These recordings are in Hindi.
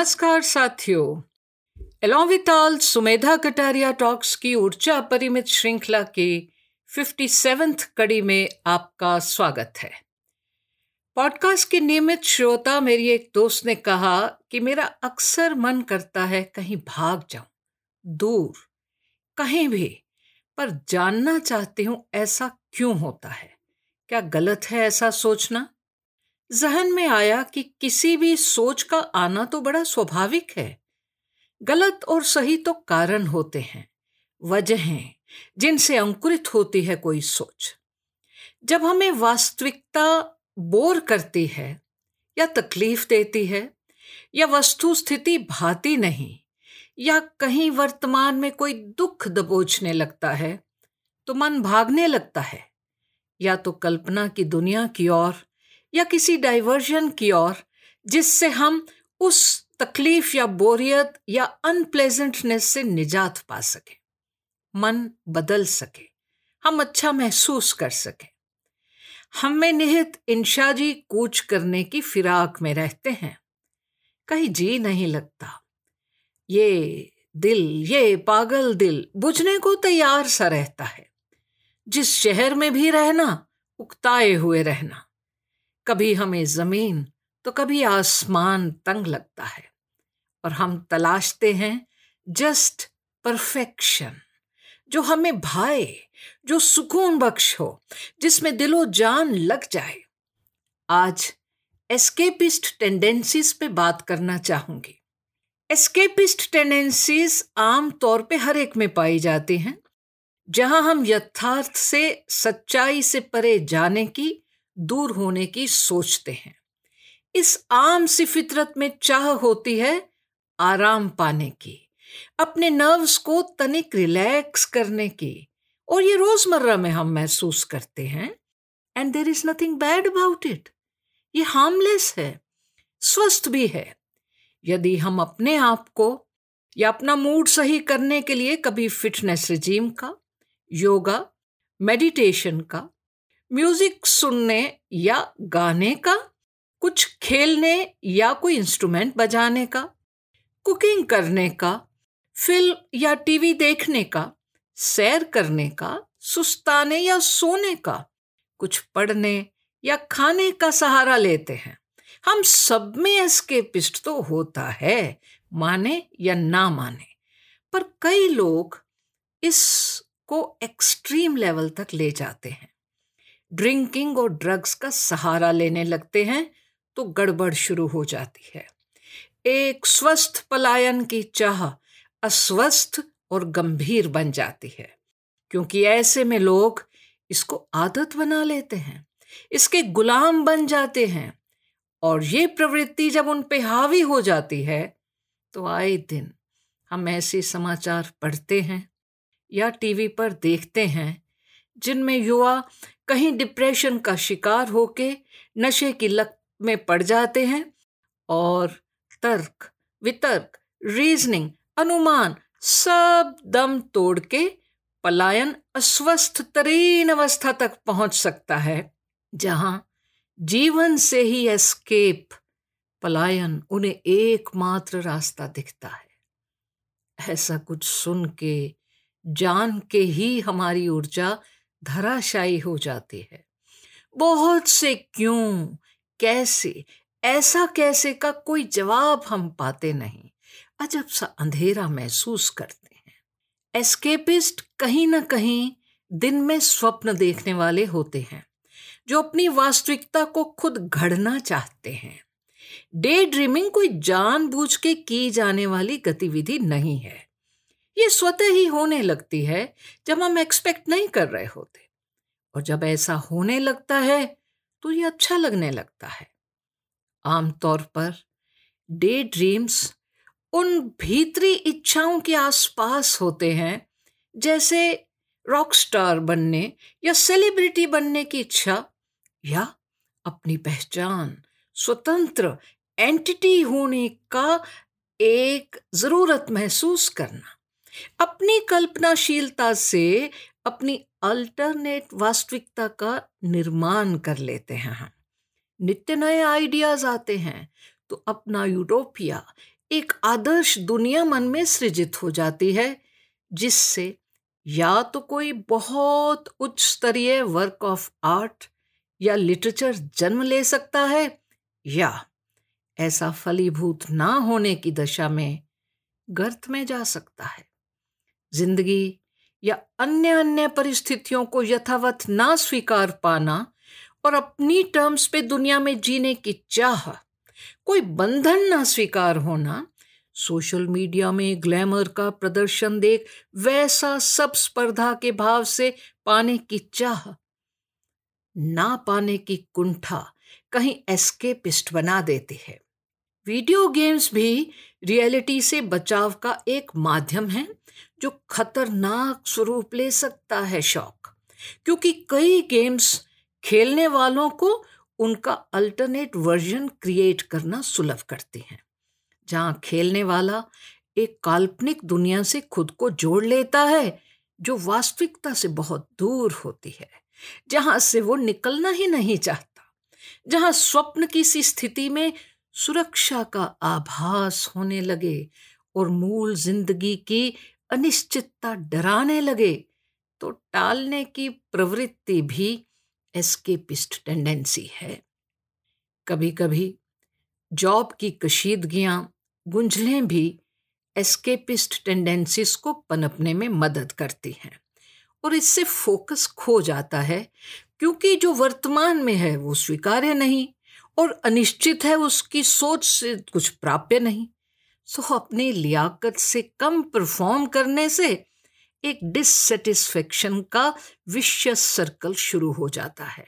नमस्कार साथियों। एलोविताल सुमेधा कटारिया टॉक्स की ऊर्जा परिमित श्रृंखला की फिफ्टी सेवेंथ कड़ी में आपका स्वागत है। पॉडकास्ट के नियमित श्रोता मेरी एक दोस्त ने कहा कि मेरा अक्सर मन करता है कहीं भाग जाऊँ, दूर, कहीं भी, पर जानना चाहती हूँ ऐसा क्यों होता है? क्या गलत है ऐसा सोचना? जहन में आया कि किसी भी सोच का आना तो बड़ा स्वाभाविक है। गलत और सही तो कारण होते हैं, वजहें जिनसे अंकुरित होती है कोई सोच। जब हमें वास्तविकता बोर करती है या तकलीफ़ देती है या वस्तु स्थिति भाती नहीं या कहीं वर्तमान में कोई दुख दबोचने लगता है तो मन भागने लगता है। या तो कल्पना की दुनिया की ओर या किसी डाइवर्जन की ओर, जिससे हम उस तकलीफ़ या बोरियत या अनप्लेजेंटनेस से निजात पा सके। मन बदल सके, हम अच्छा महसूस कर सके। हम में निहित इंशाजी कूच करने की फिराक में रहते हैं। कहीं जी नहीं लगता। ये दिल, ये पागल दिल बुझने को तैयार सा रहता है। जिस शहर में भी रहना, उकताए हुए रहना। कभी हमें ज़मीन तो कभी आसमान तंग लगता है। और हम तलाशते हैं जस्ट परफेक्शन, जो हमें भाए, जो सुकून बख्श हो, जिसमें दिलो जान लग जाए। आज एस्केपिस्ट टेंडेंसीज पे बात करना चाहूँगी। एस्केपिस्ट टेंडेंसीज आम तौर पे हर एक में पाई जाती हैं, जहाँ हम यथार्थ से सच्चाई से परे जाने की दूर होने की सोचते हैं। इस आम सी फितरत में चाह होती है आराम पाने की, अपने नर्व्स को तनिक रिलैक्स करने की, और ये रोज़मर्रा में हम महसूस करते हैं। And there is nothing bad about it ये हार्मलेस है, स्वस्थ भी है। यदि हम अपने आप को या अपना मूड सही करने के लिए कभी फिटनेस रिजीम का योगा मेडिटेशन का म्यूज़िक सुनने या गाने का, कुछ खेलने या कोई इंस्ट्रूमेंट बजाने का, कुकिंग करने का, फ़िल्म या टीवी देखने का, सैर करने का, सुस्ताने या सोने का, कुछ पढ़ने या खाने का सहारा लेते हैं। हम सब में एस्केपिस्ट तो होता है, माने या ना माने। पर कई लोग इसको एक्सट्रीम लेवल तक ले जाते हैं। ड्रिंकिंग और ड्रग्स का सहारा लेने लगते हैं तो गड़बड़ शुरू हो जाती है। एक स्वस्थ पलायन की चाह अस्वस्थ और गंभीर बन जाती है, क्योंकि ऐसे में लोग इसको आदत बना लेते हैं, इसके गुलाम बन जाते हैं, और ये प्रवृत्ति जब उन पे हावी हो जाती है तो आए दिन हम ऐसे समाचार पढ़ते हैं या टीवी पर देखते हैं, जिनमें युवा कहीं डिप्रेशन का शिकार होके नशे की लत में पड़ जाते हैं और तर्क, वितर्क रीजनिंग अनुमान सब दम तोड़ के पलायन अस्वस्थ तरीन अवस्था तक पहुँच सकता है, जहाँ जीवन से ही एस्केप पलायन उन्हें एकमात्र रास्ता दिखता है। ऐसा कुछ सुन के, जान के ही हमारी ऊर्जा धराशायी हो जाती है। बहुत से क्यों, कैसे, ऐसा कैसे का कोई जवाब हम पाते नहीं। अजब सा अंधेरा महसूस करते हैं। एस्केपिस्ट कहीं ना कहीं दिन में स्वप्न देखने वाले होते हैं, जो अपनी वास्तविकता को खुद घड़ना चाहते हैं। डे ड्रीमिंग कोई जानबूझ के की जाने वाली गतिविधि नहीं है। ये स्वतः ही होने लगती है जब हम एक्सपेक्ट नहीं कर रहे होते। और जब ऐसा होने लगता है तो ये अच्छा लगने लगता है। आमतौर पर डे ड्रीम्स उन भीतरी इच्छाओं के आसपास होते हैं, जैसे रॉकस्टार बनने या सेलिब्रिटी बनने की इच्छा या अपनी पहचान, स्वतंत्र एंटिटी होने का एक ज़रूरत महसूस करना। अपनी कल्पनाशीलता से अपनी अल्टरनेट वास्तविकता का निर्माण कर लेते हैं हम। नित्य नए आइडियाज़ आते हैं तो अपना यूटोपिया एक आदर्श दुनिया मन में सृजित हो जाती है, जिससे या तो कोई बहुत उच्च स्तरीय वर्क ऑफ़ आर्ट या लिटरेचर जन्म ले सकता है, या ऐसा फलीभूत ना होने की दशा में गर्त में जा सकता है। ज़िंदगी या अन्य अन्य परिस्थितियों को यथावत ना स्वीकार पाना और अपनी टर्म्स पे दुनिया में जीने की चाह, कोई बंधन ना स्वीकार होना, सोशल मीडिया में ग्लैमर का प्रदर्शन देख वैसा सब स्पर्धा के भाव से पाने की चाह, ना पाने की कुंठा कहीं एस्केपिस्ट बना देती है। वीडियो गेम्स भी रियलिटी से बचाव का एक माध्यम है, जो खतरनाक स्वरूप ले सकता है शौक। क्योंकि कई गेम्स खेलने वालों को उनका अल्टरनेट वर्जन क्रिएट करना सुलभ करते हैं। जहाँ खेलने वाला एक काल्पनिक दुनिया से खुद को जोड़ लेता है, जो वास्तविकता से बहुत दूर होती है, जहाँ से वो निकलना ही नहीं चाहता, जहाँ स्वप्न की सी स्थिति में सुरक्षा का आभास होने लगे और मूल ज़िंदगी की अनिश्चितता डराने लगे तो टालने की प्रवृत्ति भी एस्केपिस्ट टेंडेंसी है। कभी कभी जॉब की कशीदगियाँ, गुंजलें भी एस्केपिस्ट टेंडेंसीज को पनपने में मदद करती हैं और इससे फोकस खो जाता है, क्योंकि जो वर्तमान में है वो स्वीकार्य नहीं। और अनिश्चित है उसकी सोच से कुछ प्राप्य नहीं। सो अपने लियाकत से कम परफॉर्म करने से एक डिससेटिस्फेक्शन का विशेष सर्कल शुरू हो जाता है।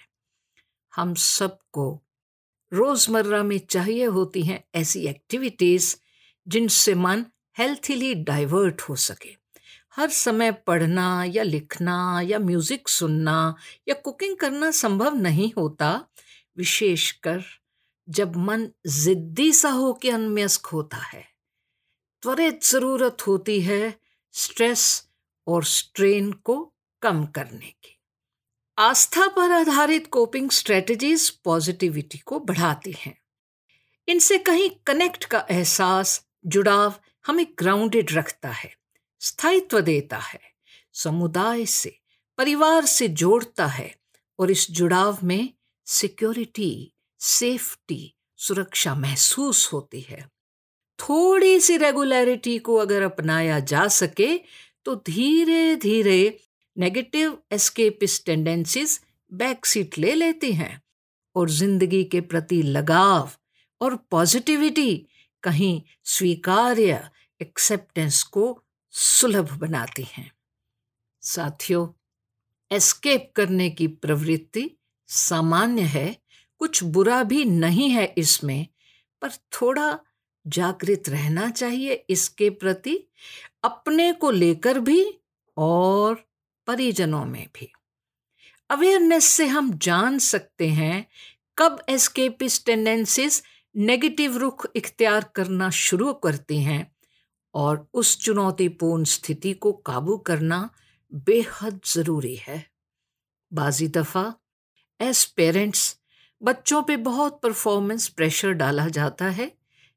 हम सबको रोज़मर्रा में चाहिए होती हैं ऐसी एक्टिविटीज़ जिनसे मन हेल्थीली डाइवर्ट हो सके। हर समय पढ़ना या लिखना या म्यूज़िक सुनना या कुकिंग करना संभव नहीं होता विशेषकर जब मन जिद्दी सा हो के अनम्यस्क होता है। त्वरित ज़रूरत होती है स्ट्रेस और स्ट्रेन को कम करने की। आस्था पर आधारित कोपिंग स्ट्रेटजीज पॉजिटिविटी को बढ़ाती हैं। इनसे कहीं कनेक्ट का एहसास, जुड़ाव हमें ग्राउंडेड रखता है, स्थायित्व देता है, समुदाय से, परिवार से जोड़ता है और इस जुड़ाव में सिक्योरिटी, सेफ्टी, सुरक्षा महसूस होती है। थोड़ी सी रेगुलरिटी को अगर अपनाया जा सके तो धीरे धीरे negative escapist tendencies back seat ले लेती हैं और ज़िंदगी के प्रति लगाव और पॉजिटिविटी कहीं स्वीकार्य एक्सेप्टेंस को सुलभ बनाती हैं। साथियों एस्केप करने की प्रवृत्ति सामान्य है, कुछ बुरा भी नहीं है इसमें, पर थोड़ा जागृत रहना चाहिए इसके प्रति, अपने को लेकर भी और परिजनों में भी। अवेयरनेस से हम जान सकते हैं, कब एस्केपिस टेंडेंसीज नेगेटिव रुख इख्तियार करना शुरू करती हैं और उस चुनौतीपूर्ण स्थिति को काबू करना बेहद ज़रूरी है। बाजी दफ़ा एज पेरेंट्स बच्चों पे बहुत परफॉर्मेंस प्रेशर डाला जाता है,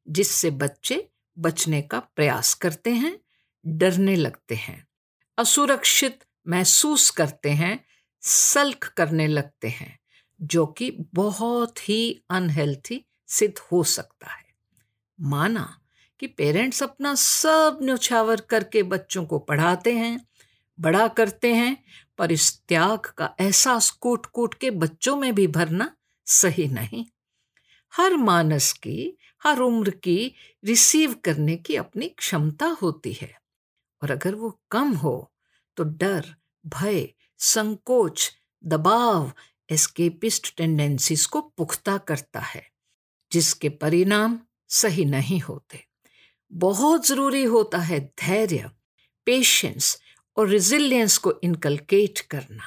जिससे बच्चे बचने का प्रयास करते हैं, डरने लगते हैं, असुरक्षित महसूस करते हैं, सल्क करने लगते हैं, जो कि बहुत ही अनहेल्थी सिद्ध हो सकता है। माना कि पेरेंट्स अपना सब न्यौछावर करके बच्चों को पढ़ाते हैं, बड़ा करते हैं पर इस त्याग का एहसास कूट कूट के बच्चों में भी भरना सही नहीं। हर मानस की, हर उम्र की रिसीव करने की अपनी क्षमता होती है। और अगर वो कम हो तो डर, भय, संकोच, दबाव एस्केपिस्ट टेंडेंसीज को पुख्ता करता है, जिसके परिणाम सही नहीं होते। बहुत ज़रूरी होता है धैर्य, पेशेंस और रिजिलियंस को इनकलकेट करना,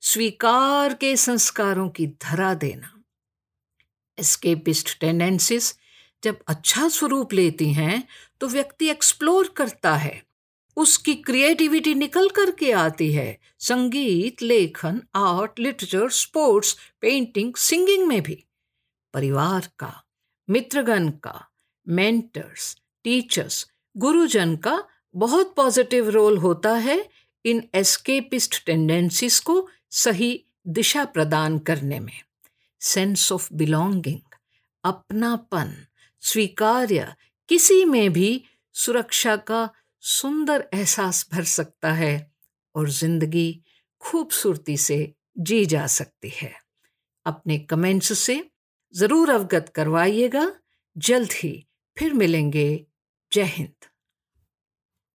स्वीकार के संस्कारों की धरा देना। एस्केपिस्ट टेंडेंसीज जब अच्छा स्वरूप लेती हैं तो व्यक्ति एक्सप्लोर करता है। उसकी क्रिएटिविटी निकल करके आती है। संगीत, लेखन art literature sports painting singing में भी। परिवार का, मित्रगण का मेंटर्स टीचर्स गुरुजन का बहुत पॉजिटिव रोल होता है इन एस्केपिस्ट टेंडेंसीज को सही दिशा प्रदान करने में। सेंस ऑफ़ बिलोंगिंग अपनापन, स्वीकार्य, किसी में भी सुरक्षा का सुंदर एहसास भर सकता है और ज़िंदगी खूबसूरती से जी जा सकती है। अपने कमेंट्स से ज़रूर अवगत करवाइएगा। जल्द ही फिर मिलेंगे। जय हिंद।